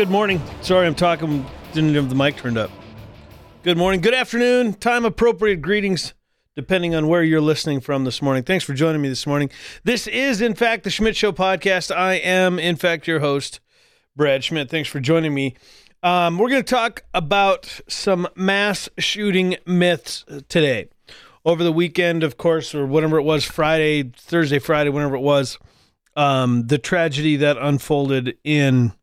Good morning. Sorry, I'm talking. Didn't have the mic turned up. Good morning. Good afternoon. Time appropriate greetings, depending on where you're listening from this morning. Thanks for joining me this morning. This is, in fact, the Schmidt Show podcast. I am, in fact, your host, Brad Schmidt. Thanks for joining me. Um, we're going to talk about some mass shooting myths today. Over the weekend, of course, or whatever it was, Friday, Thursday, Friday, whenever it was, um, the tragedy that unfolded in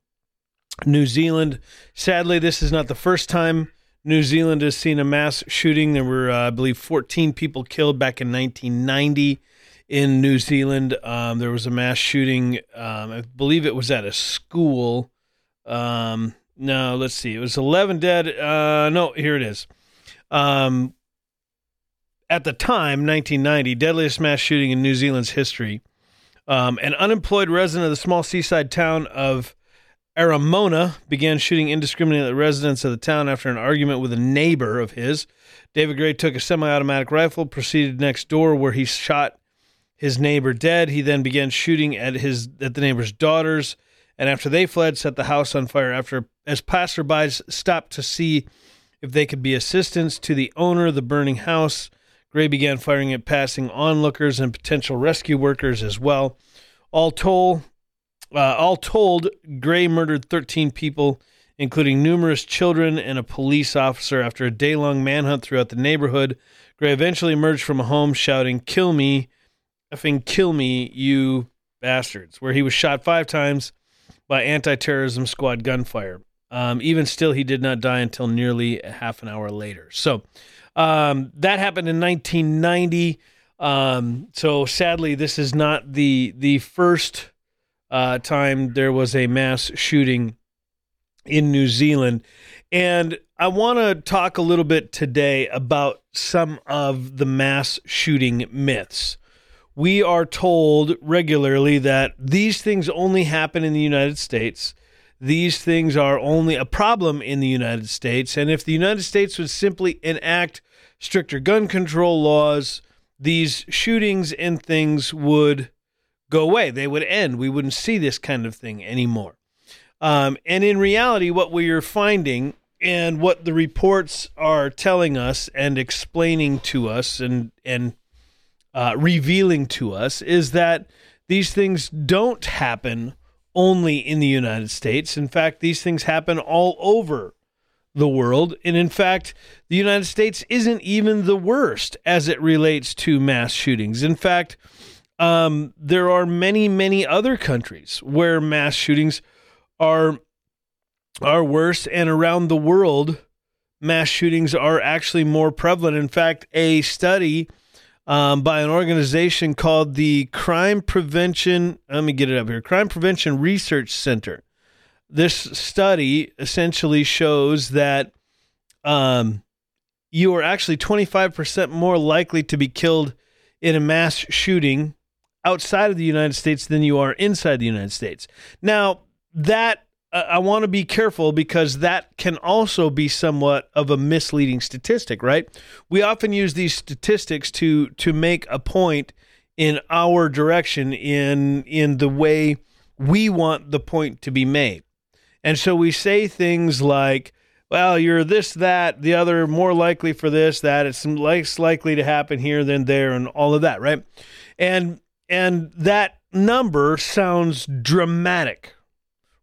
New Zealand. Sadly, this is not the first time New Zealand has seen a mass shooting. There were, uh, I believe, 14 people killed back in 1990 in New Zealand. Um, there was a mass shooting. Um, I believe it was at a school. Um, no, let's see. It was 11 dead. Uh, no, here it is. Um, at the time, 1990, deadliest mass shooting in New Zealand's history. Um, an unemployed resident of the small seaside town of Aramoana began shooting indiscriminately at residents of the town after an argument with a neighbor of his. David Gray took a semi automatic rifle, proceeded next door where he shot his neighbor dead. He then began shooting at his at the neighbor's daughters, and after they fled, set the house on fire. After as passerbys stopped to see if they could be assistance to the owner of the burning house, Gray began firing at passing onlookers and potential rescue workers as well. All told, uh, all told, Gray murdered 13 people, including numerous children and a police officer. After a day long manhunt throughout the neighborhood, Gray eventually emerged from a home shouting, Kill me, effing kill me, you bastards, where he was shot five times by anti terrorism squad gunfire. Um, even still, he did not die until nearly half an hour later. So um, that happened in 1990. Um, so sadly, this is not the the first uh, time there was a mass shooting in New Zealand. And I want to talk a little bit today about some of the mass shooting myths. We are told regularly that these things only happen in the United States. These things are only a problem in the United States. And if the United States would simply enact stricter gun control laws, these shootings and things would go away. They would end. We wouldn't see this kind of thing anymore. Um, and in reality, what we are finding and what the reports are telling us and explaining to us and and uh, revealing to us is that these things don't happen only in the United States. In fact, these things happen all over the world. And in fact, the United States isn't even the worst as it relates to mass shootings. In fact, um, there are many, many other countries where mass shootings are are worse, and around the world, mass shootings are actually more prevalent. In fact, a study um, by an organization called the Crime Prevention. Let me get it up here. Crime Prevention Research Center. This study essentially shows that um, you are actually 25% more likely to be killed in a mass shooting outside of the United States than you are inside the United States. Now, that uh, I want to be careful because that can also be somewhat of a misleading statistic, right? We often use these statistics to to make a point in our direction in in the way we want the point to be made. And so we say things like, well, you're this, that, the other, more likely for this, that. It's less likely to happen here than there, and all of that, right? And and that number sounds dramatic,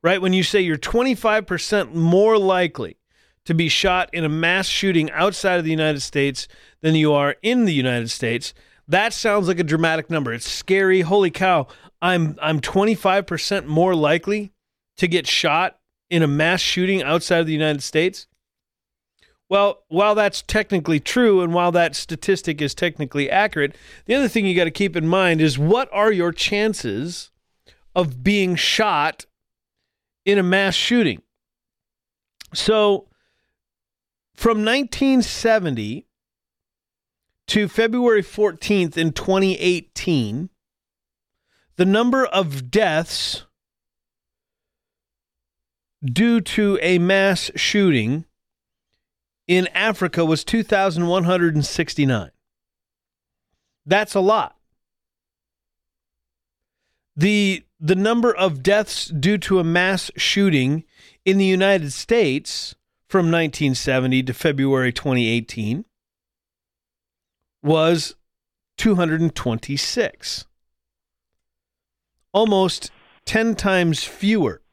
right? When you say you're 25% more likely to be shot in a mass shooting outside of the United States than you are in the United States, that sounds like a dramatic number. It's scary. Holy cow. I'm I'm 25% more likely to get shot in a mass shooting outside of the United States. Well, while that's technically true and while that statistic is technically accurate, the other thing you got to keep in mind is what are your chances of being shot in a mass shooting? So, from 1970 to February 14th in 2018, the number of deaths due to a mass shooting in Africa was 2,169. That's a lot. The the number of deaths due to a mass shooting in the United States from 1970 to February 2018 was 226. Almost 10 times fewer.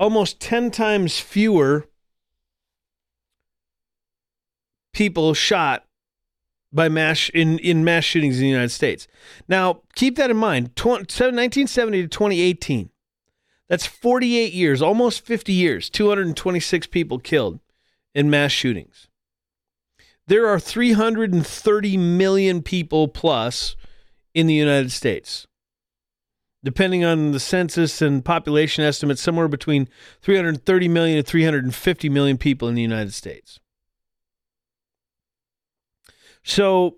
Almost 10 times fewer people shot by mass in, in mass shootings in the United States. Now, keep that in mind. 1970 to 2018. That's 48 years, almost 50 years, 226 people killed in mass shootings. There are 330 million people plus in the United States. Depending on the census and population estimates, somewhere between 330 million and 350 million people in the United States. So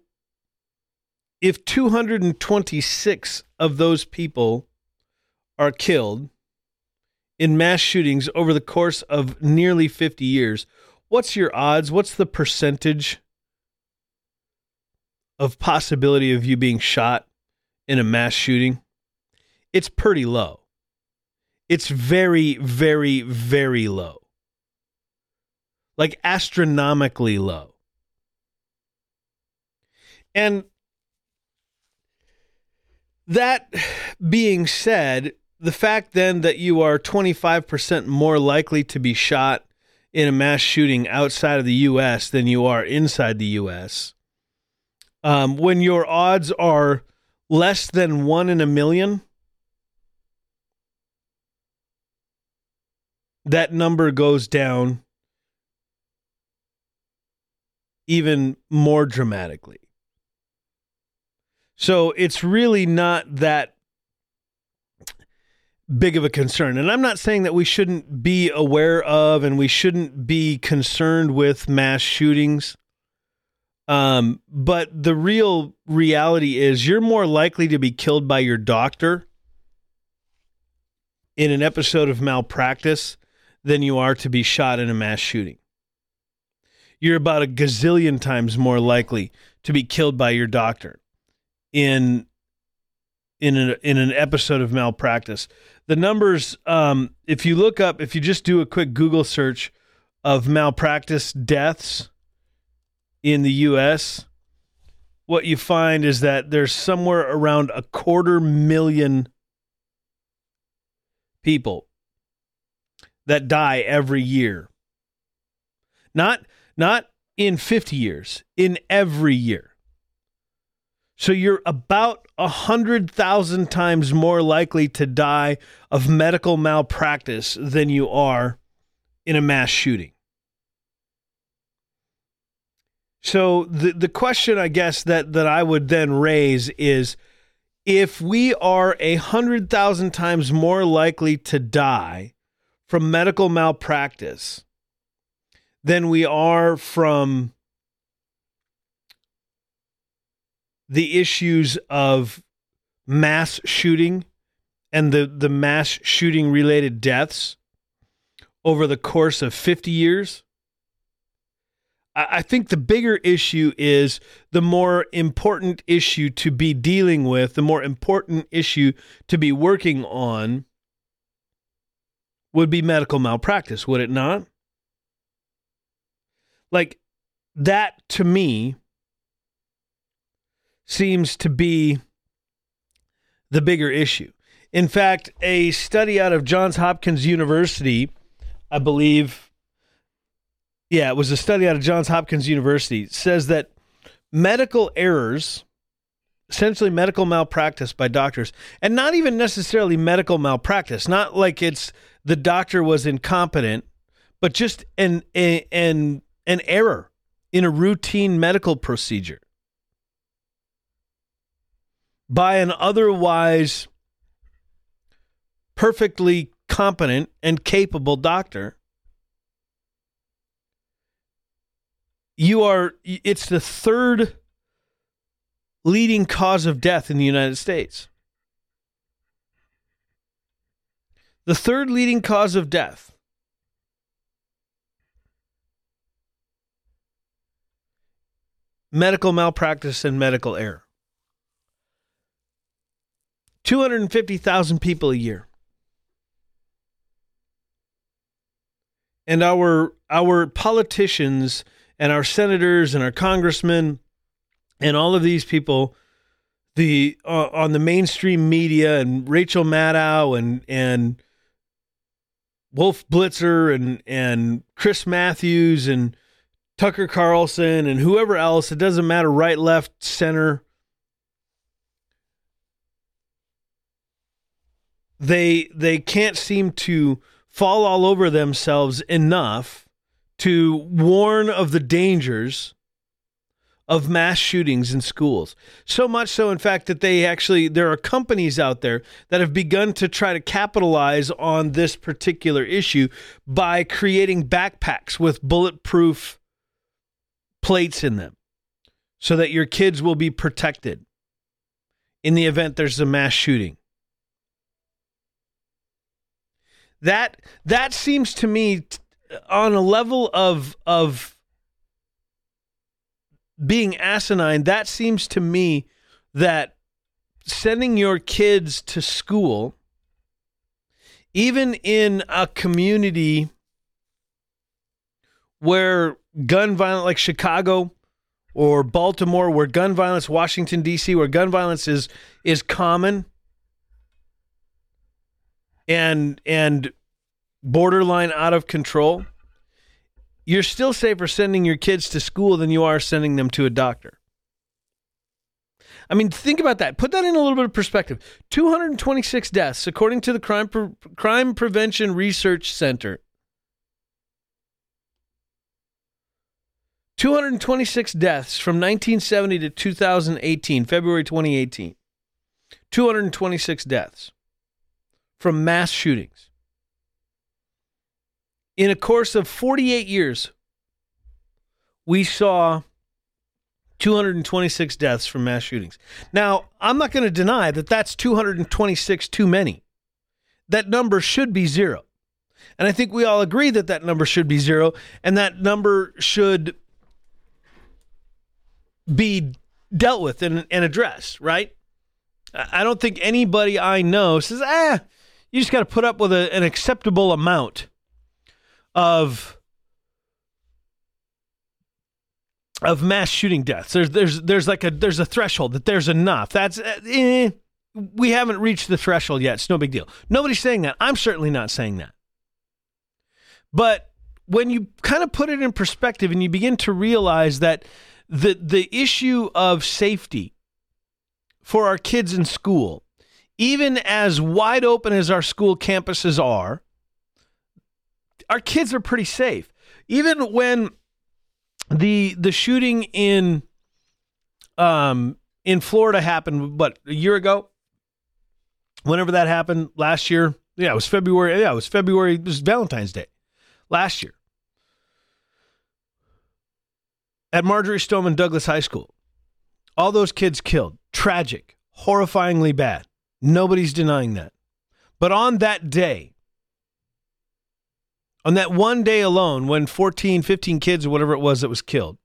if 226 of those people are killed in mass shootings over the course of nearly 50 years, what's your odds? What's the percentage of possibility of you being shot in a mass shooting? It's pretty low. It's very, very, very low. Like astronomically low. And that being said, the fact then that you are 25% more likely to be shot in a mass shooting outside of the U.S. than you are inside the U.S., um, when your odds are less than one in a million, that number goes down even more dramatically. So it's really not that big of a concern. And I'm not saying that we shouldn't be aware of and we shouldn't be concerned with mass shootings. Um, but the real reality is you're more likely to be killed by your doctor in an episode of malpractice than you are to be shot in a mass shooting. You're about a gazillion times more likely to be killed by your doctor in in an, in an episode of malpractice. The numbers, um, if you look up, if you just do a quick Google search of malpractice deaths in the U.S., what you find is that there's somewhere around a quarter million people that die every year. Not not in 50 years, in every year. So you're about a hundred thousand times more likely to die of medical malpractice than you are in a mass shooting. So the the question I guess that that I would then raise is if we are a hundred thousand times more likely to die from medical malpractice than we are from the issues of mass shooting and the, the mass shooting related deaths over the course of 50 years. I think the bigger issue is the more important issue to be dealing with, the more important issue to be working on would be medical malpractice, would it not? Like, that to me seems to be the bigger issue. In fact, a study out of Johns Hopkins University, I believe, yeah, it was a study out of Johns Hopkins University, says that medical errors, essentially medical malpractice by doctors, and not even necessarily medical malpractice, not like it's the doctor was incompetent, but just an an an error in a routine medical procedure by an otherwise perfectly competent and capable doctor. You are it's the third leading cause of death in the United States the third leading cause of death medical malpractice and medical error 250,000 people a year. And our our politicians and our senators and our congressmen and all of these people the uh, on the mainstream media and Rachel Maddow and and Wolf Blitzer and and Chris Matthews and Tucker Carlson and whoever else it doesn't matter right left center they they can't seem to fall all over themselves enough to warn of the dangers of mass shootings in schools. So much so, in fact, that they actually, there are companies out there that have begun to try to capitalize on this particular issue by creating backpacks with bulletproof plates in them so that your kids will be protected in the event there's a mass shooting. That that seems to me t- on a level of of being asinine. That seems to me that sending your kids to school, even in a community where gun violence, like Chicago or Baltimore, where gun violence, Washington D.C., where gun violence is is common, and and borderline out of control, you're still safer sending your kids to school than you are sending them to a doctor. I mean, think about that. Put that in a little bit of perspective. 226 deaths, according to the Crime, Pre- Crime Prevention Research Center. 226 deaths from 1970 to 2018, February 2018. 226 deaths from mass shootings. In a course of 48 years, we saw 226 deaths from mass shootings. Now, I'm not going to deny that that's 226 too many. That number should be zero. And I think we all agree that that number should be zero and that number should be dealt with and, and addressed, right? I don't think anybody I know says, ah, you just got to put up with a, an acceptable amount of of mass shooting deaths. There's there's there's like a there's a threshold that there's enough. That's eh, we haven't reached the threshold yet. It's no big deal. Nobody's saying that. I'm certainly not saying that. But when you kind of put it in perspective and you begin to realize that the the issue of safety for our kids in school even as wide open as our school campuses are, our kids are pretty safe. Even when the the shooting in um in Florida happened, what a year ago, whenever that happened last year, yeah, it was February. Yeah, it was February. It was Valentine's Day last year at Marjory Stoneman Douglas High School. All those kids killed. Tragic, horrifyingly bad. Nobody's denying that. But on that day, on that one day alone, when 14, 15 kids or whatever it was that was killed,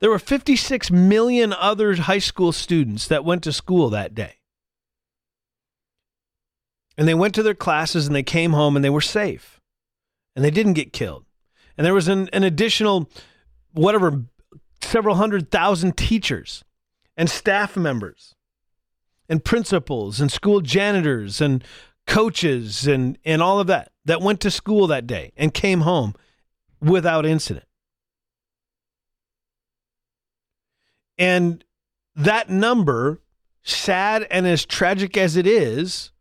there were 56 million other high school students that went to school that day. And they went to their classes and they came home and they were safe and they didn't get killed. And there was an, an additional, whatever, several hundred thousand teachers and staff members and principals and school janitors and coaches and, and all of that that went to school that day and came home without incident. And that number, sad and as tragic as it is,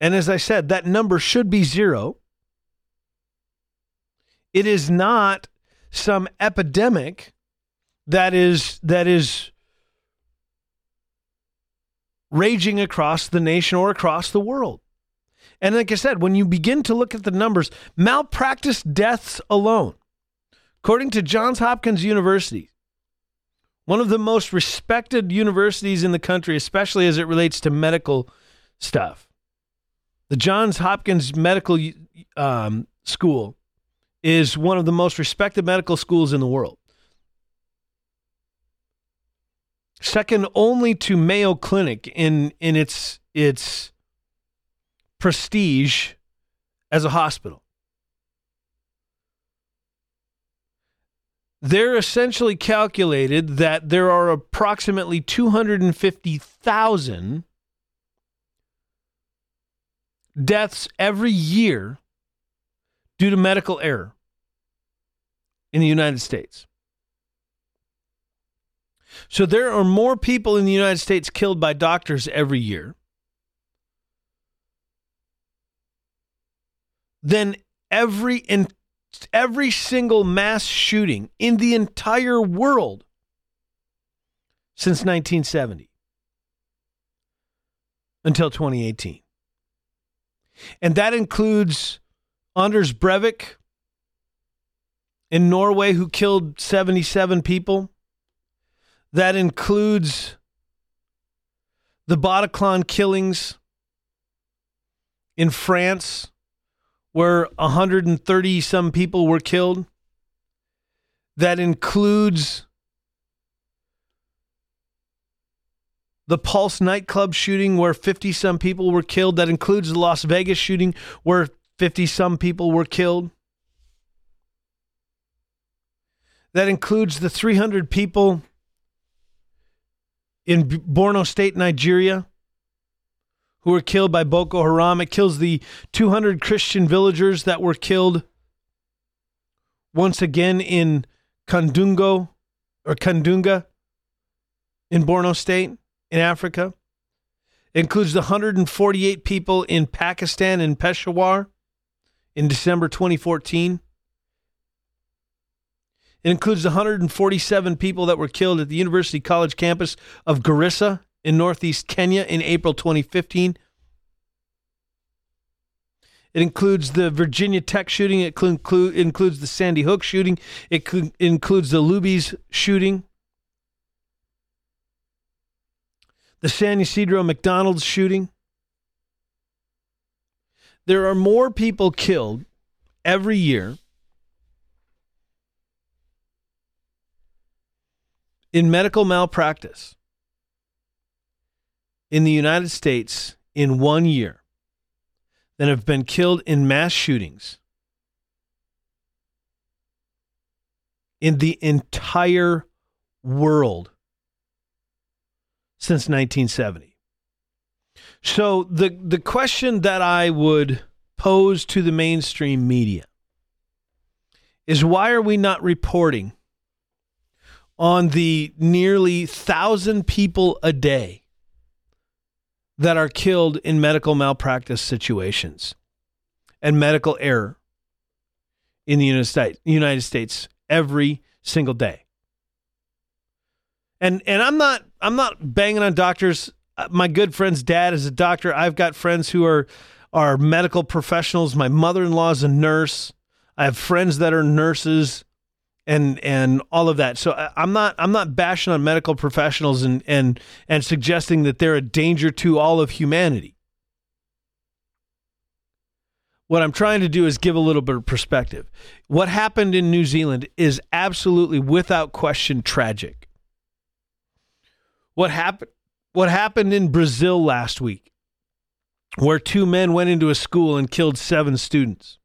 And as I said, that number should be zero. It is not some epidemic that is that is raging across the nation or across the world. And like I said, when you begin to look at the numbers, malpractice deaths alone, according to Johns Hopkins University, one of the most respected universities in the country, especially as it relates to medical stuff, the Johns Hopkins Medical um, School is one of the most respected medical schools in the world. Second only to Mayo Clinic in in its its prestige as a hospital. They're essentially calculated that there are approximately 250,000 deaths every year due to medical error in the United States. So there are more people in the United States killed by doctors every year than every in, every single mass shooting in the entire world since 1970 until 2018. And that includes Anders Breivik in Norway who killed 77 people. That includes the Bataclan killings in France, where 130 some people were killed. That includes the Pulse nightclub shooting, where 50 some people were killed. That includes the Las Vegas shooting, where 50 some people were killed. That includes the 300 people in Borno State, Nigeria, who were killed by Boko Haram. It kills the 200 Christian villagers that were killed once again in Kandungo or Kandunga in Borno State in Africa. It includes the 148 people in Pakistan in Peshawar in December 2014. It includes 147 people that were killed at the University College campus of Garissa in northeast Kenya in April 2015. It includes the Virginia Tech shooting. It includes the Sandy Hook shooting. It includes the Luby's shooting. The San Ysidro McDonald's shooting. There are more people killed every year in medical malpractice in the United States in one year than have been killed in mass shootings in the entire world since 1970. So the the question that I would pose to the mainstream media is why are we not reporting on the nearly thousand people a day that are killed in medical malpractice situations and medical error in the United States United States every single day. And and I'm not I'm not banging on doctors. My good friend's dad is a doctor. I've got friends who are are medical professionals. My mother-in-law is a nurse. I have friends that are nurses and and all of that. So I'm not I'm not bashing on medical professionals and and and suggesting that they're a danger to all of humanity. What I'm trying to do is give a little bit of perspective. What happened in New Zealand is absolutely without question tragic. What happened what happened in Brazil last week where two men went into a school and killed 7 students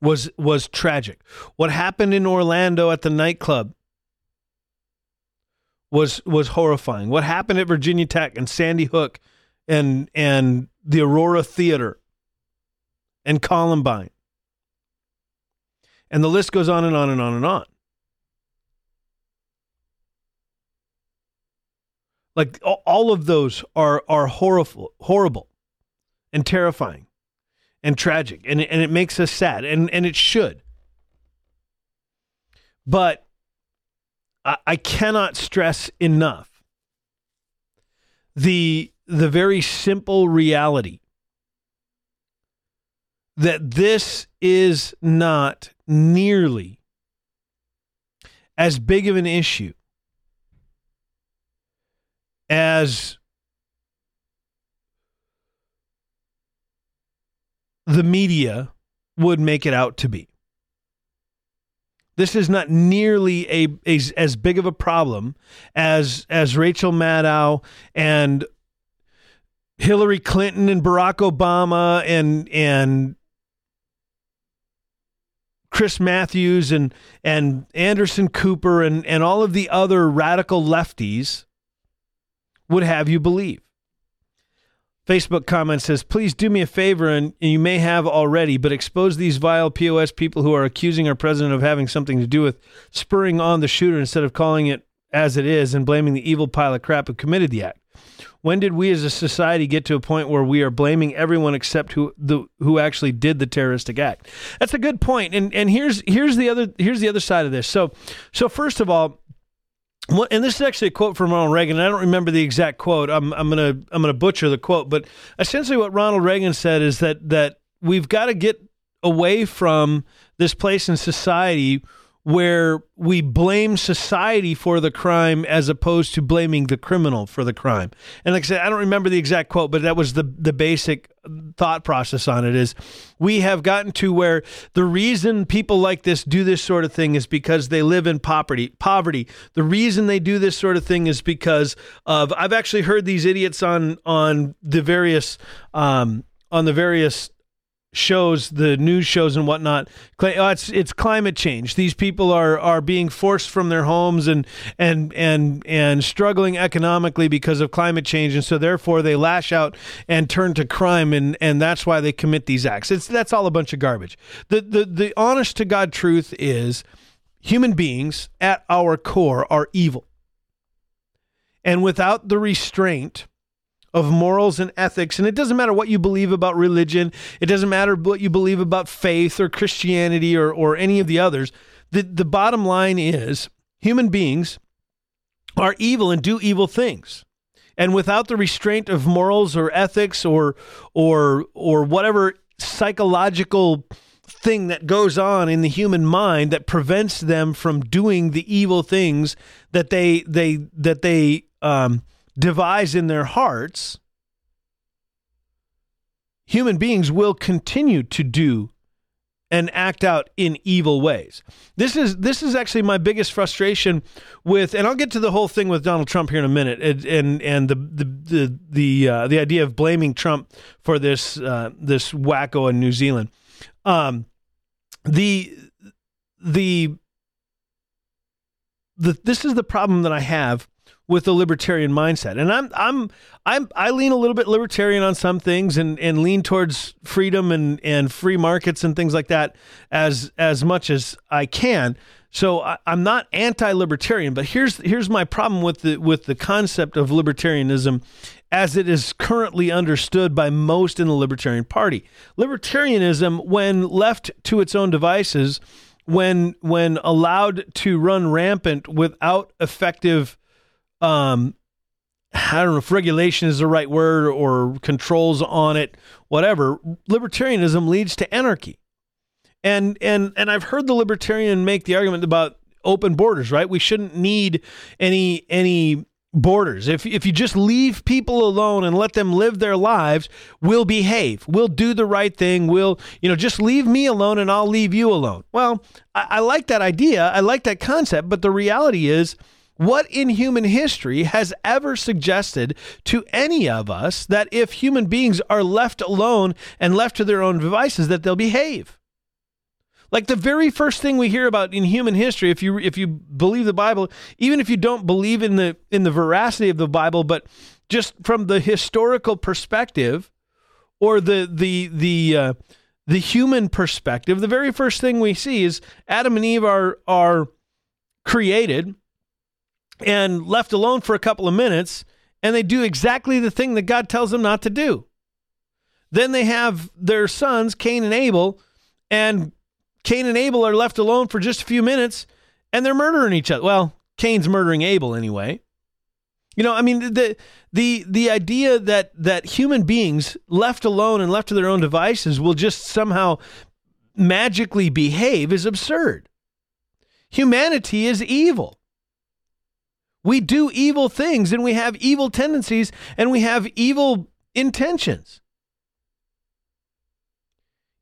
was was tragic. What happened in Orlando at the nightclub was was horrifying. What happened at Virginia Tech and Sandy Hook and and the Aurora Theater and Columbine. And the list goes on and on and on and on. Like all of those are are horrible horrible. and terrifying and tragic and, and it makes us sad and, and it should. But I, I cannot stress enough the the very simple reality that this is not nearly as big of an issue as the media would make it out to be. This is not nearly a, a, as big of a problem as as Rachel Maddow and Hillary Clinton and Barack Obama and and Chris Matthews and and Anderson Cooper and and all of the other radical lefties would have you believe. Facebook comment says, please do me a favor, and you may have already, but expose these vile POS people who are accusing our president of having something to do with spurring on the shooter instead of calling it as it is and blaming the evil pile of crap who committed the act. When did we as a society get to a point where we are blaming everyone except who the who actually did the terroristic act? That's a good point. And and here's here's the other here's the other side of this. So so first of all, and this is actually a quote from Ronald Reagan. I don't remember the exact quote. I'm, I'm gonna I'm gonna butcher the quote, but essentially what Ronald Reagan said is that that we've got to get away from this place in society where we blame society for the crime as opposed to blaming the criminal for the crime. And like I said, I don't remember the exact quote, but that was the the basic thought process on it is we have gotten to where the reason people like this do this sort of thing is because they live in poverty poverty the reason they do this sort of thing is because of I've actually heard these idiots on on the various um on the various shows, the news shows and whatnot, oh, it's it's climate change. These people are are being forced from their homes and and and and struggling economically because of climate change, and so therefore they lash out and turn to crime, and and that's why they commit these acts. It's that's all a bunch of garbage. The the the honest to God truth is, human beings at our core are evil, and without the restraint of morals and ethics. And it doesn't matter what you believe about religion, it doesn't matter what you believe about faith or Christianity or, or any of the others. The, the bottom line is human beings are evil and do evil things. And without the restraint of morals or ethics or or or whatever psychological thing that goes on in the human mind that prevents them from doing the evil things that they they that they um, devise in their hearts, human beings will continue to do and act out in evil ways. This is this is actually my biggest frustration with, and I'll get to the whole thing with Donald Trump here in a minute, and and, and the the the the, uh, the idea of blaming Trump for this uh, this wacko in New Zealand. Um, the the the this is the problem that I have with the libertarian mindset. And I'm I'm I'm I lean a little bit libertarian on some things and and lean towards freedom and and free markets and things like that as as much as I can. So I, am not anti-libertarian, but here's here's my problem with the with the concept of libertarianism as it is currently understood by most in the Libertarian Party. Libertarianism, when left to its own devices, when when allowed to run rampant without effective um, I don't know if regulation is the right word or controls on it, whatever. Libertarianism leads to anarchy. And and and I've heard the libertarian make the argument about open borders, right? We shouldn't need any any borders. If if you just leave people alone and let them live their lives, we'll behave. We'll do the right thing. We'll, you know, just leave me alone and I'll leave you alone. Well, I, I like that idea. I like that concept, but the reality is what in human history has ever suggested to any of us that if human beings are left alone and left to their own devices, that they'll behave? Like the very first thing we hear about in human history, if you if you believe the Bible, even if you don't believe in the in the veracity of the Bible, but just from the historical perspective or the the the uh, the human perspective, the very first thing we see is Adam and Eve are are created and left alone for a couple of minutes, and they do exactly the thing that God tells them not to do. Then they have their sons, Cain and Abel, and Cain and Abel are left alone for just a few minutes and they're murdering each other. Well, Cain's murdering Abel anyway. You know, I mean the the the idea that that human beings left alone and left to their own devices will just somehow magically behave is absurd. Humanity is evil. We do evil things and we have evil tendencies and we have evil intentions.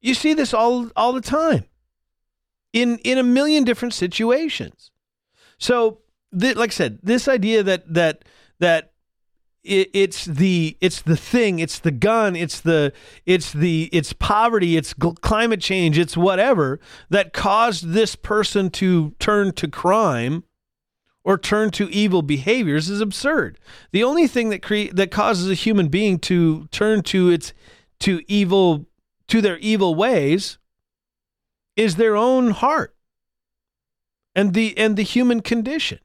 You see this all all the time in in a million different situations. So, th- like I said, this idea that that that it, it's the it's the thing, it's the gun, it's the it's the it's poverty, it's gl- climate change, it's whatever that caused this person to turn to crime or turn to evil behaviors is absurd. The only thing that cre- that causes a human being to turn to its to evil to their evil ways is their own heart and the and the human condition.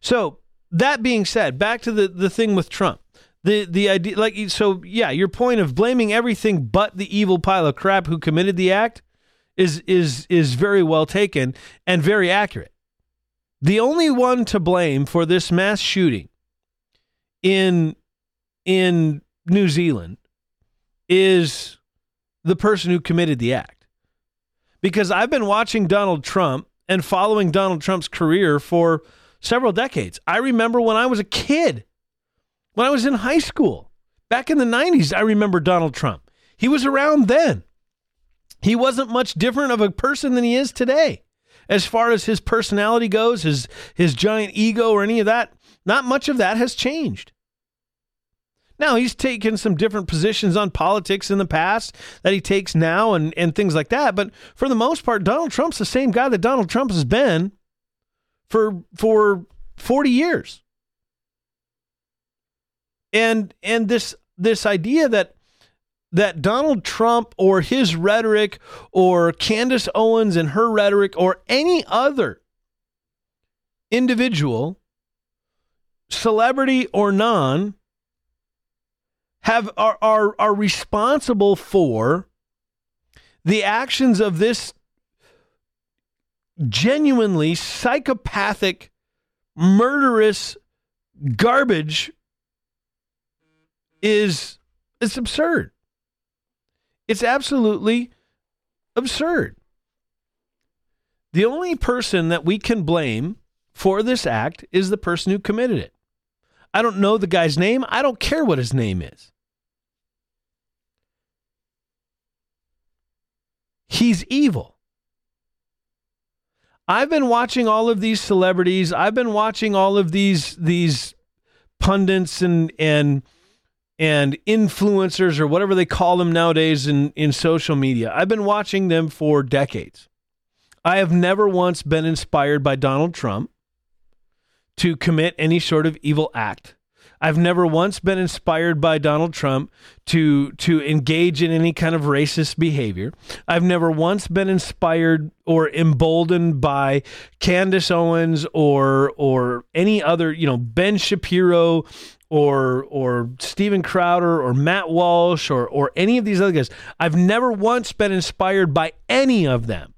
So that being said, back to the, the thing with Trump. The the idea like so yeah, your point of blaming everything but the evil pile of crap who committed the act is is is very well taken and very accurate. The only one to blame for this mass shooting in in New Zealand is the person who committed the act. Because I've been watching Donald Trump and following Donald Trump's career for several decades. I remember when I was a kid, when I was in high school, back in the 90s, I remember Donald Trump. He was around then. He wasn't much different of a person than he is today. As far as his personality goes, his his giant ego or any of that, not much of that has changed. Now, he's taken some different positions on politics in the past that he takes now and, and things like that. But for the most part, Donald Trump's the same guy that Donald Trump has been for for 40 years. And and this this idea that that Donald Trump or his rhetoric or Candace Owens and her rhetoric or any other individual, celebrity or non, have are are, are responsible for the actions of this genuinely psychopathic murderous garbage is it's absurd it's absolutely absurd the only person that we can blame for this act is the person who committed it i don't know the guy's name i don't care what his name is He's evil. I've been watching all of these celebrities. I've been watching all of these these pundits and and and influencers or whatever they call them nowadays in, in social media. I've been watching them for decades. I have never once been inspired by Donald Trump to commit any sort of evil act. I've never once been inspired by Donald Trump to to engage in any kind of racist behavior. I've never once been inspired or emboldened by Candace Owens or or any other, you know, Ben Shapiro or or Steven Crowder or Matt Walsh or or any of these other guys. I've never once been inspired by any of them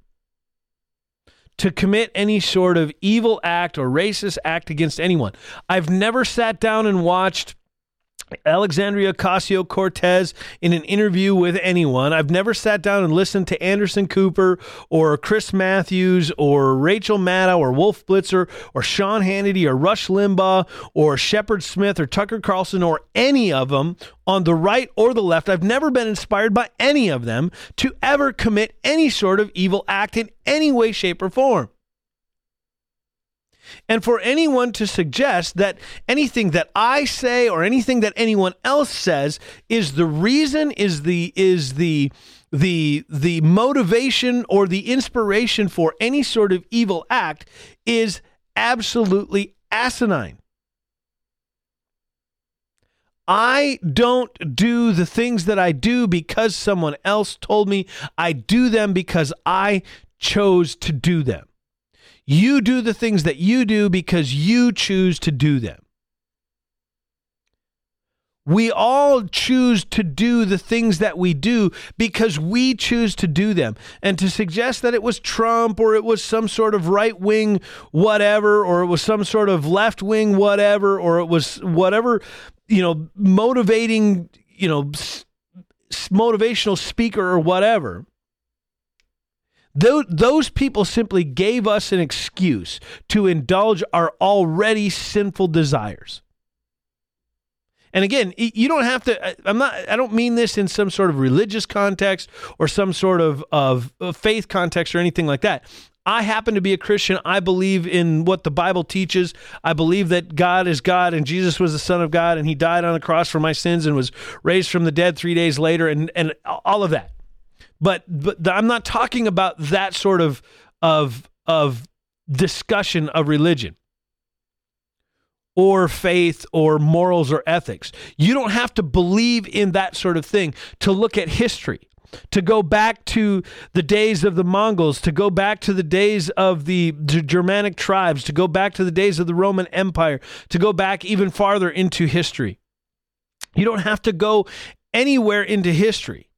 to commit any sort of evil act or racist act against anyone. I've never sat down and watched Alexandria Ocasio Cortez in an interview with anyone. I've never sat down and listened to Anderson Cooper or Chris Matthews or Rachel Maddow or Wolf Blitzer or Sean Hannity or Rush Limbaugh or Shepard Smith or Tucker Carlson or any of them on the right or the left. I've never been inspired by any of them to ever commit any sort of evil act in any way, shape, or form. And for anyone to suggest that anything that I say or anything that anyone else says is the reason is the is the the the motivation or the inspiration for any sort of evil act is absolutely asinine. I don't do the things that I do because someone else told me. I do them because I chose to do them. You do the things that you do because you choose to do them. We all choose to do the things that we do because we choose to do them. And to suggest that it was Trump or it was some sort of right wing whatever, or it was some sort of left wing whatever, or it was whatever, you know, motivating, you know, s- motivational speaker or whatever. Those, people simply gave us an excuse to indulge our already sinful desires. And again, you don't have to. I'm not. I don't mean this in some sort of religious context or some sort of of faith context or anything like that. I happen to be a Christian. I believe in what the Bible teaches. I believe that God is God and Jesus was the Son of God and He died on the cross for my sins and was raised from the dead three days later and and all of that. But but I'm not talking about that sort of of of discussion of religion or faith or morals or ethics. You don't have to believe in that sort of thing to look at history, to go back to the days of the Mongols, to go back to the days of the Germanic tribes, to go back to the days of the Roman Empire, to go back even farther into history. You don't have to go anywhere into history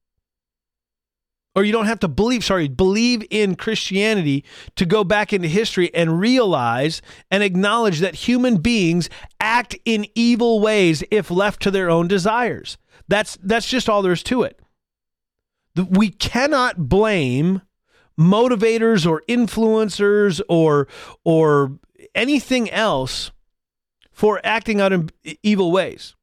or you don't have to believe, sorry, believe in Christianity to go back into history and realize and acknowledge that human beings act in evil ways if left to their own desires. That's that's just all there is to it. We cannot blame motivators or influencers or or anything else for acting out in evil ways.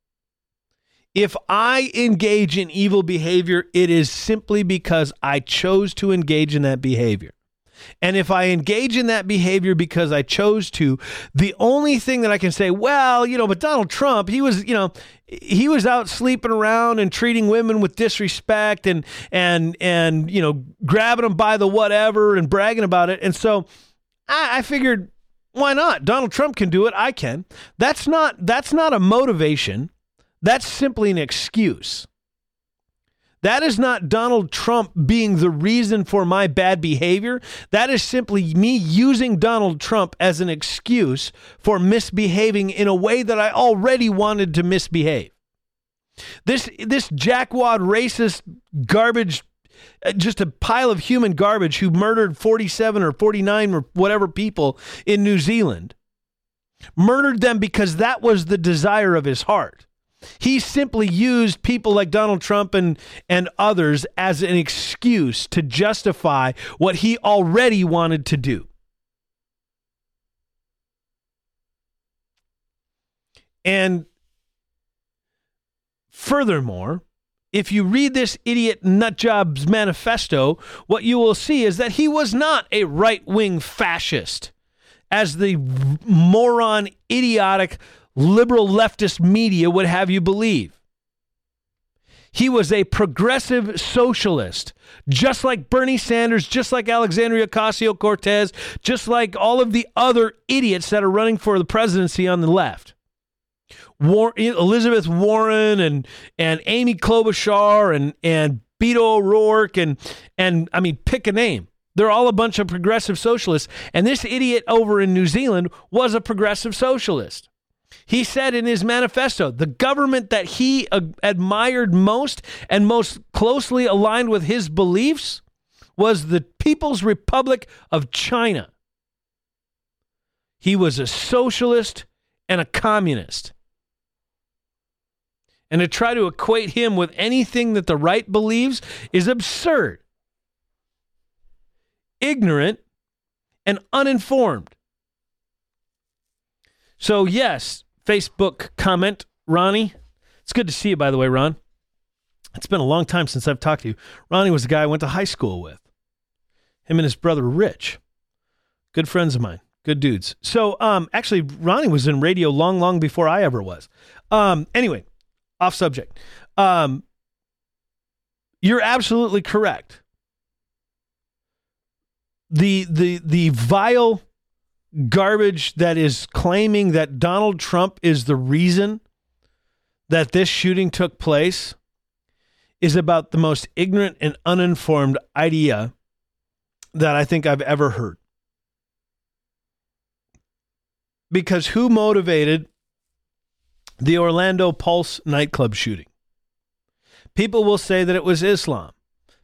If I engage in evil behavior, it is simply because I chose to engage in that behavior. And if I engage in that behavior because I chose to, the only thing that I can say, well, you know, but Donald Trump, he was, you know, he was out sleeping around and treating women with disrespect and and and you know grabbing them by the whatever and bragging about it. And so I, I figured, why not? Donald Trump can do it. I can. That's not that's not a motivation. That's simply an excuse. That is not Donald Trump being the reason for my bad behavior. That is simply me using Donald Trump as an excuse for misbehaving in a way that I already wanted to misbehave. This this jackwad racist garbage uh, just a pile of human garbage who murdered 47 or 49 or whatever people in New Zealand. Murdered them because that was the desire of his heart. He simply used people like Donald Trump and, and others as an excuse to justify what he already wanted to do. And furthermore, if you read this idiot nutjob's manifesto, what you will see is that he was not a right wing fascist, as the moron, idiotic liberal leftist media would have you believe. He was a progressive socialist, just like Bernie Sanders, just like Alexandria Ocasio Cortez, just like all of the other idiots that are running for the presidency on the left. War- Elizabeth Warren and and Amy Klobuchar and and Beto O'Rourke and and I mean pick a name. They're all a bunch of progressive socialists. And this idiot over in New Zealand was a progressive socialist. He said in his manifesto the government that he admired most and most closely aligned with his beliefs was the People's Republic of China. He was a socialist and a communist. And to try to equate him with anything that the right believes is absurd, ignorant, and uninformed. So, yes, Facebook comment, Ronnie. It's good to see you, by the way, Ron. It's been a long time since I've talked to you. Ronnie was the guy I went to high school with. Him and his brother Rich. Good friends of mine. Good dudes. So, um, actually, Ronnie was in radio long, long before I ever was. Um, anyway, off subject. Um, you're absolutely correct. The the the vile garbage that is claiming that Donald Trump is the reason that this shooting took place is about the most ignorant and uninformed idea that I think I've ever heard. Because who motivated the Orlando Pulse nightclub shooting. People will say that it was Islam.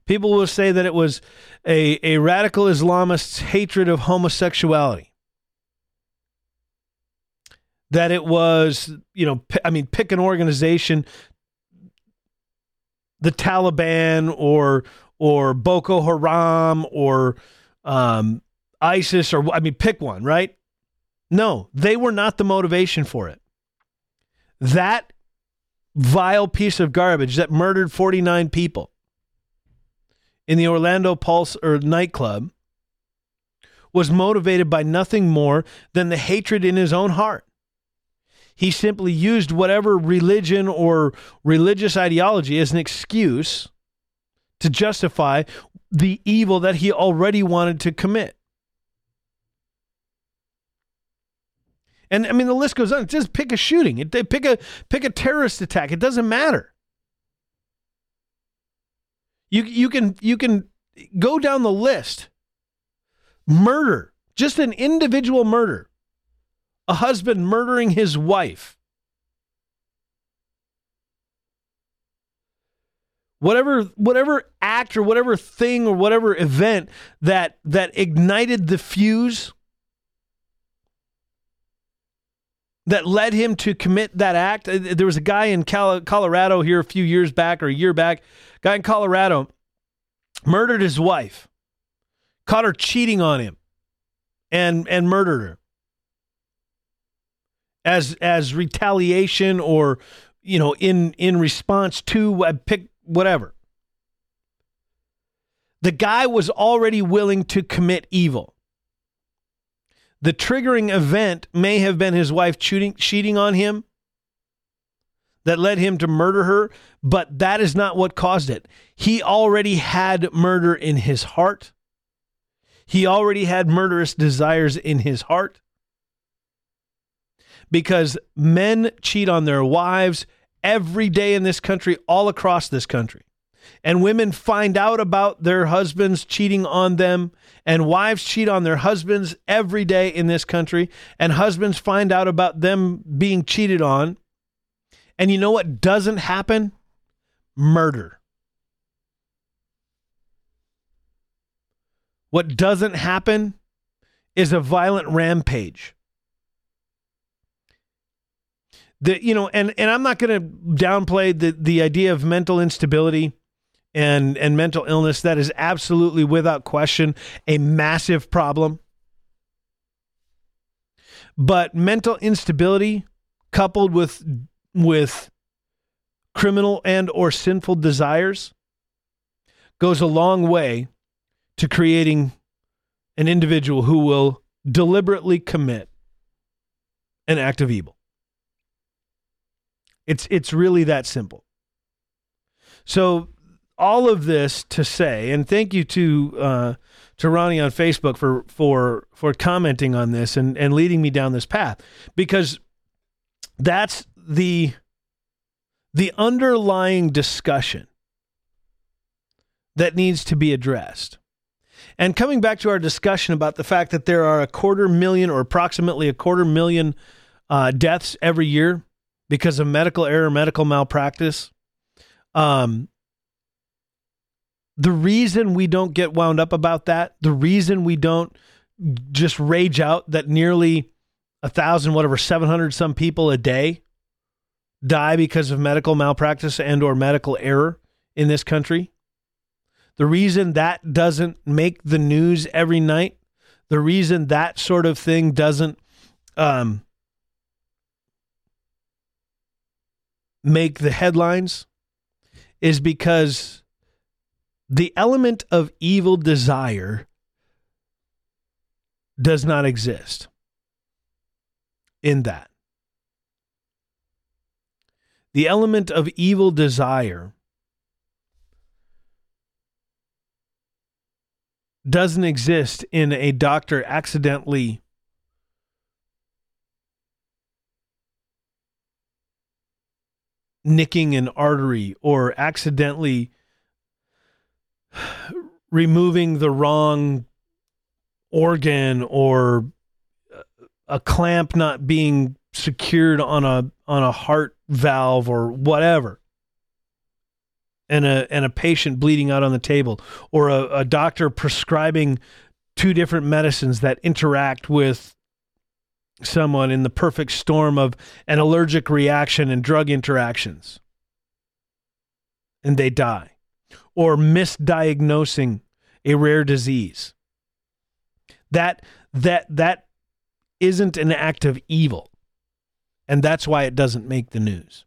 People will say that it was a, a radical Islamist's hatred of homosexuality. That it was, you know, I mean, pick an organization, the Taliban or or Boko Haram or um, ISIS or I mean, pick one, right? No, they were not the motivation for it. That vile piece of garbage that murdered 49 people in the Orlando Pulse or nightclub was motivated by nothing more than the hatred in his own heart. He simply used whatever religion or religious ideology as an excuse to justify the evil that he already wanted to commit. And I mean, the list goes on. Just pick a shooting. It, pick a pick a terrorist attack. It doesn't matter. You you can you can go down the list. Murder, just an individual murder. A husband murdering his wife. Whatever whatever act or whatever thing or whatever event that that ignited the fuse that led him to commit that act. Uh, there was a guy in Colorado here a few years back or a year back, guy in Colorado murdered his wife, caught her cheating on him, and and murdered her as as retaliation or you know in in response to uh, pick whatever. The guy was already willing to commit evil. The triggering event may have been his wife cheating, cheating on him that led him to murder her, but that is not what caused it. He already had murder in his heart. He already had murderous desires in his heart. Because men cheat on their wives every day in this country, all across this country and women find out about their husbands cheating on them, and wives cheat on their husbands every day in this country, and husbands find out about them being cheated on. And you know what doesn't happen? Murder. What doesn't happen is a violent rampage. The, you know, and, and I'm not going to downplay the, the idea of mental instability and and mental illness. That is absolutely without question a massive problem. But mental instability coupled with with criminal and or sinful desires goes a long way to creating an individual who will deliberately commit an act of evil it's it's really that simple so all of this to say, and thank you to uh, to Ronnie on Facebook for for for commenting on this and and leading me down this path because that's the the underlying discussion that needs to be addressed. And coming back to our discussion about the fact that there are a quarter million or approximately a quarter million uh, deaths every year because of medical error, medical malpractice. Um, the reason we don't get wound up about that, the reason we don't just rage out that nearly a thousand, whatever, 700 some people a day die because of medical malpractice and or medical error in this country. The reason that doesn't make the news every night, the reason that sort of thing doesn't um, make the headlines is because the element of evil desire does not exist in that. The element of evil desire doesn't exist in a doctor accidentally nicking an artery or accidentally removing the wrong organ or a clamp not being secured on a on a heart valve or whatever. And a and a patient bleeding out on the table or a, a doctor prescribing two different medicines that interact with someone in the perfect storm of an allergic reaction and drug interactions. And they die. Or misdiagnosing a rare disease. That that that isn't an act of evil. And that's why it doesn't make the news.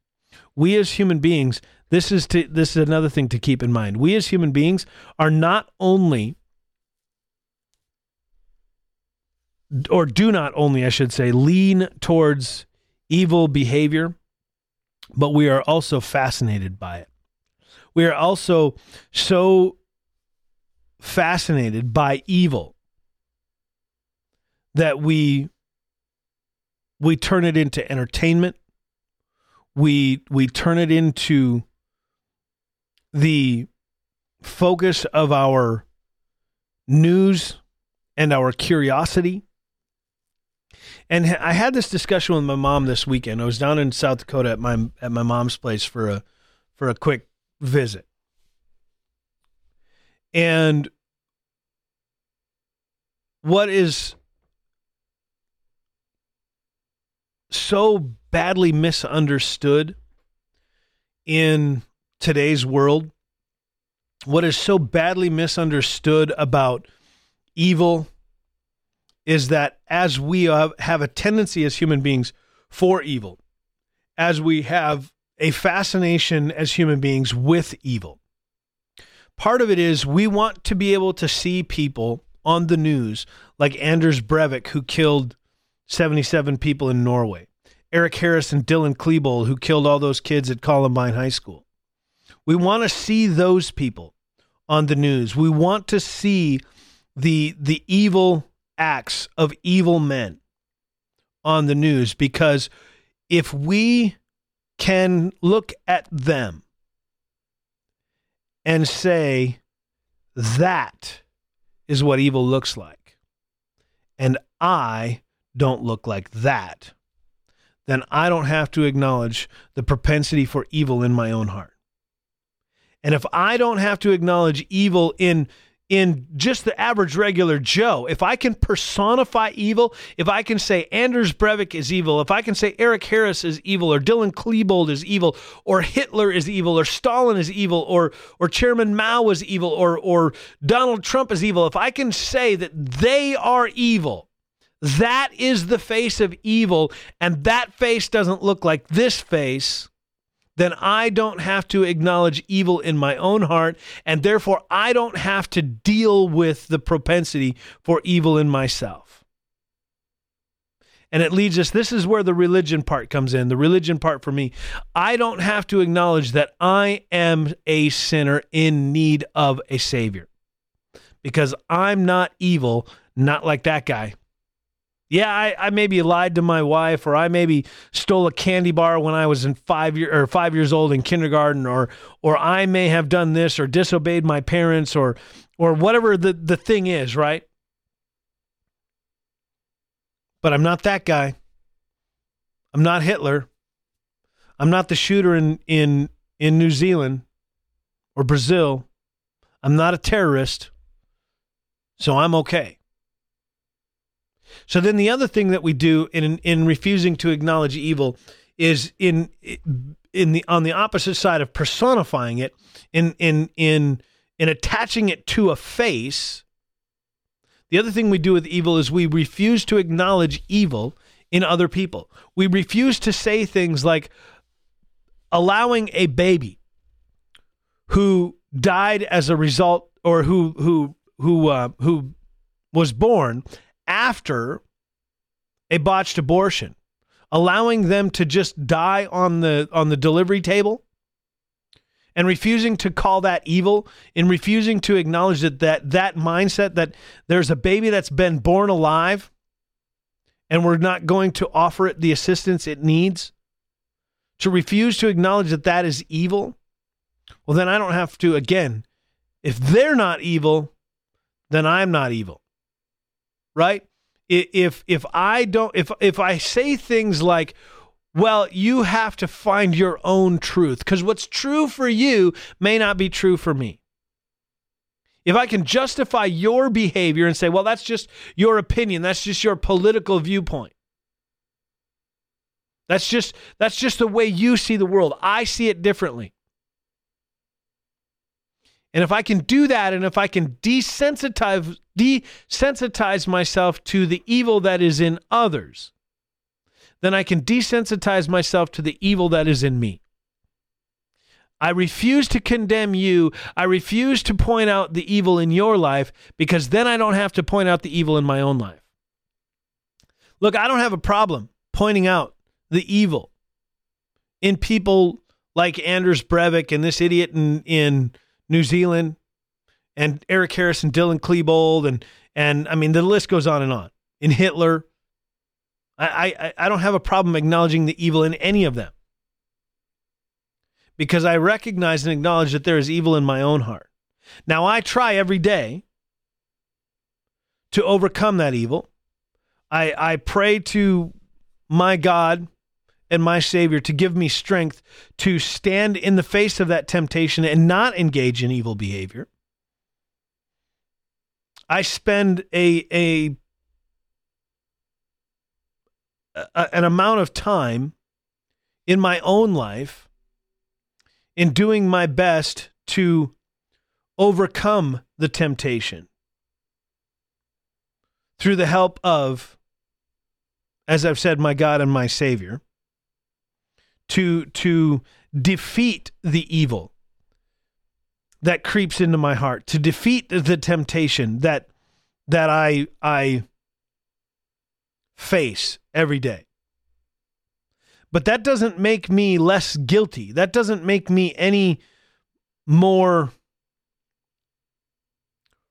We as human beings this is to this is another thing to keep in mind. We as human beings are not only or do not only, I should say, lean towards evil behavior, but we are also fascinated by it. We are also so fascinated by evil that we we turn it into entertainment. We we turn it into the focus of our news and our curiosity. And I had this discussion with my mom this weekend. I was down in South Dakota at my at my mom's place for a for a quick visit. And what is so badly misunderstood in today's world, what is so badly misunderstood about evil is that as we have a tendency as human beings for evil, as we have a fascination as human beings with evil, part of it is we want to be able to see people on the news like Anders Breivik, who killed 77 people in Norway, Eric Harris and Dylan Klebold, who killed all those kids at Columbine High School. We want to see those people on the news. We want to see the the evil acts of evil men on the news because if we can look at them and say that is what evil looks like and I don't look like that then I don't have to acknowledge the propensity for evil in my own heart. And if I don't have to acknowledge evil in in just the average regular Joe, if I can personify evil, if I can say Anders Breivik is evil, if I can say Eric Harris is evil, or Dylan Klebold is evil, or Hitler is evil, or Stalin is evil, or or Chairman Mao is evil, or or Donald Trump is evil, if I can say that they are evil, that is the face of evil, and that face doesn't look like this face then I don't have to acknowledge evil in my own heart, and therefore I don't have to deal with the propensity for evil in myself. And it leads us, this is where the religion part comes in, the religion part for me. I don't have to acknowledge that I am a sinner in need of a Savior because I'm not evil, not like that guy. Yeah, I, I maybe lied to my wife, or I maybe stole a candy bar when I was in five year or five years old in kindergarten, or or I may have done this or disobeyed my parents, or or whatever the, the thing is, right? But I'm not that guy. I'm not Hitler. I'm not the shooter in in in New Zealand or Brazil. I'm not a terrorist. So I'm okay. So then the other thing that we do in in refusing to acknowledge evil is in in the on the opposite side of personifying it in in in in attaching it to a face. The other thing we do with evil is we refuse to acknowledge evil in other people. We refuse to say things like allowing a baby who died as a result or who who who uh, who was born after a botched abortion, allowing them to just die on the on the delivery table and refusing to call that evil in refusing to acknowledge that that, that mindset that there's a baby that's been born alive and we're not going to offer it the assistance it needs to refuse to acknowledge that that is evil well then i don't have to again if they're not evil then i'm not evil right? If if I don't if if I say things like Well, you have to find your own truth because what's true for you may not be true for me. If I can justify your behavior and say, well, that's just your opinion, that's just your political viewpoint. That's just that's just the way you see the world. I see it differently. And if I can do that and if I can desensitize desensitize myself to the evil that is in others, then I can desensitize myself to the evil that is in me. I refuse to condemn you. I refuse to point out the evil in your life because then I don't have to point out the evil in my own life. Look, I don't have a problem pointing out the evil in people like Anders Breivik and this idiot in, in New Zealand and Eric Harris and Dylan Klebold and and I mean the list goes on and on. In Hitler, I, I I don't have a problem acknowledging the evil in any of them because I recognize and acknowledge that there is evil in my own heart. Now I try every day to overcome that evil. I I pray to my God and my Savior to give me strength to stand in the face of that temptation and not engage in evil behavior. I spend a, a, a an amount of time in my own life in doing my best to overcome the temptation through the help of, as I've said, my God and my Savior to to defeat the evil that creeps into my heart, to defeat the temptation that that I I face every day. But that doesn't make me less guilty. That doesn't make me any more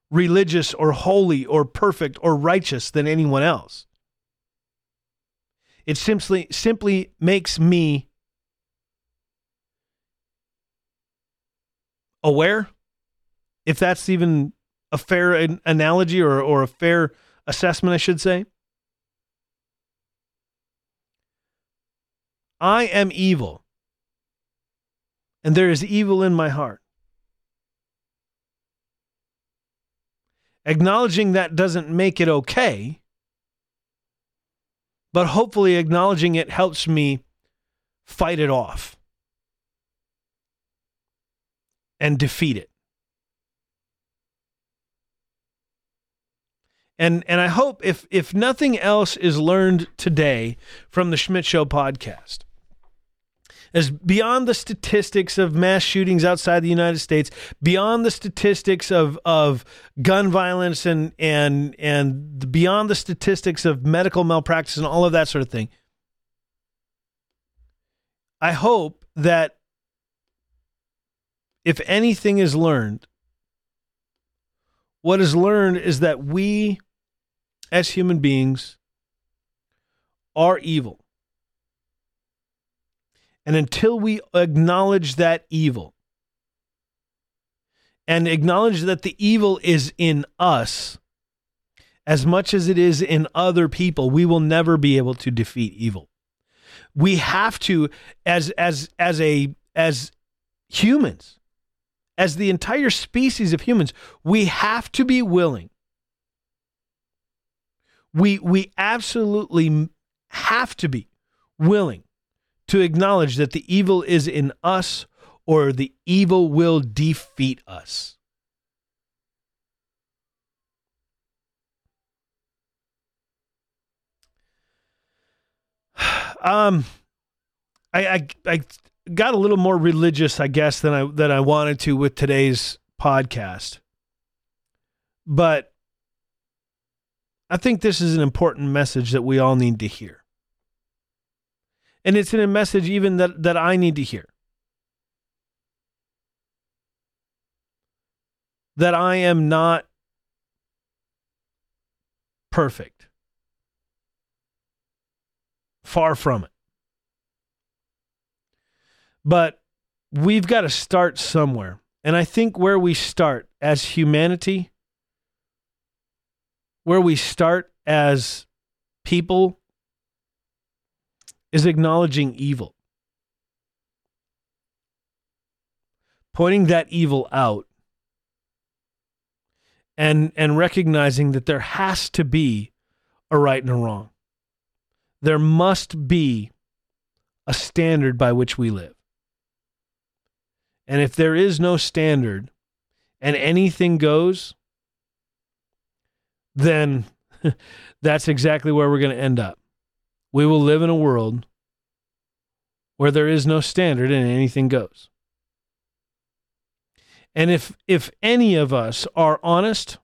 religious or holy or perfect or righteous than anyone else. It simply simply makes me aware, if that's even a fair analogy or, or a fair assessment, I should say. I am evil, and there is evil in my heart. Acknowledging that doesn't make it okay, but hopefully acknowledging it helps me fight it off. And defeat it. And and I hope if if nothing else is learned today from the Schmidt Show podcast, as beyond the statistics of mass shootings outside the United States, beyond the statistics of of gun violence and and and beyond the statistics of medical malpractice and all of that sort of thing, I hope that if anything is learned, what is learned is that we as human beings are evil. And until we acknowledge that evil and acknowledge that the evil is in us as much as it is in other people, we will never be able to defeat evil. We have to as as as a as humans as the entire species of humans, we have to be willing. We, we absolutely have to be willing to acknowledge that the evil is in us or the evil will defeat us. Um, I, I, got a little more religious, I guess, than I than I wanted to with today's podcast. But I think this is an important message that we all need to hear. And it's in a message even that, that I need to hear. That I am not perfect. Far from it. But we've got to start somewhere. And I think where we start as humanity, where we start as people, is acknowledging evil, pointing that evil out, and, and recognizing that there has to be a right and a wrong. There must be a standard by which we live. And if there is no standard and anything goes, then that's exactly where we're going to end up. We will live in a world where there is no standard and anything goes. And if if any of us are honest,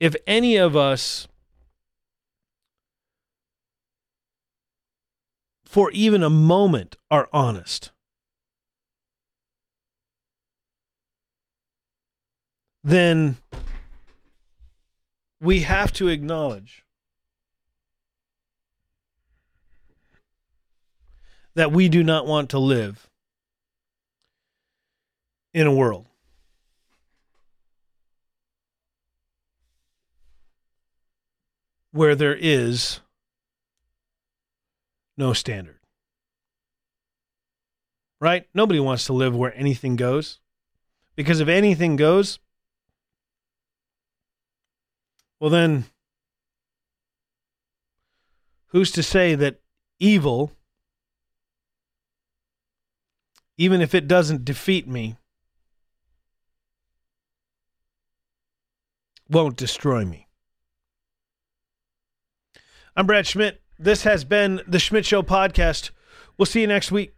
if any of us for even a moment are honest, then we have to acknowledge that we do not want to live in a world where there is no standard. Right? Nobody wants to live where anything goes. Because if anything goes, well, then, who's to say that evil, even if it doesn't defeat me, won't destroy me? I'm Brad Schmidt. This has been the Schmidt Show podcast. We'll see you next week.